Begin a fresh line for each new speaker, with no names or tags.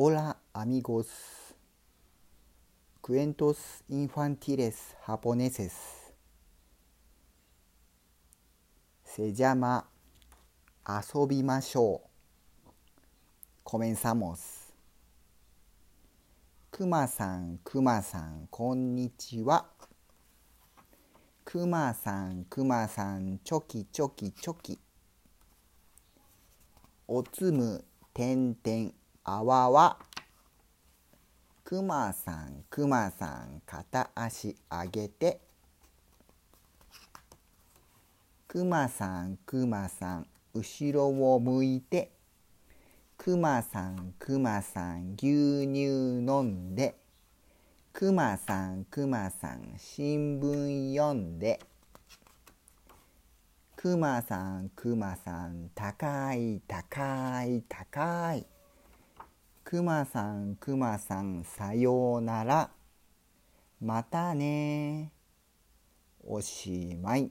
オラ・アミゴス。クエントス・インファンティレス・ハポネセス。セジャマ、遊びましょう。コメンサモス。クマさん、クマさん、こんにちは。クマさん、クマさん、チョキチョキチョキ。おつむ、てんてん。あわわ。くまさんくまさん片足上げて。くまさんくまさん後ろを向いて。くまさんくまさん牛乳飲んで。くまさんくまさん新聞読んで。くまさんくまさん高い高い高い。くまさんくまさんさようなら。またね。おしまい。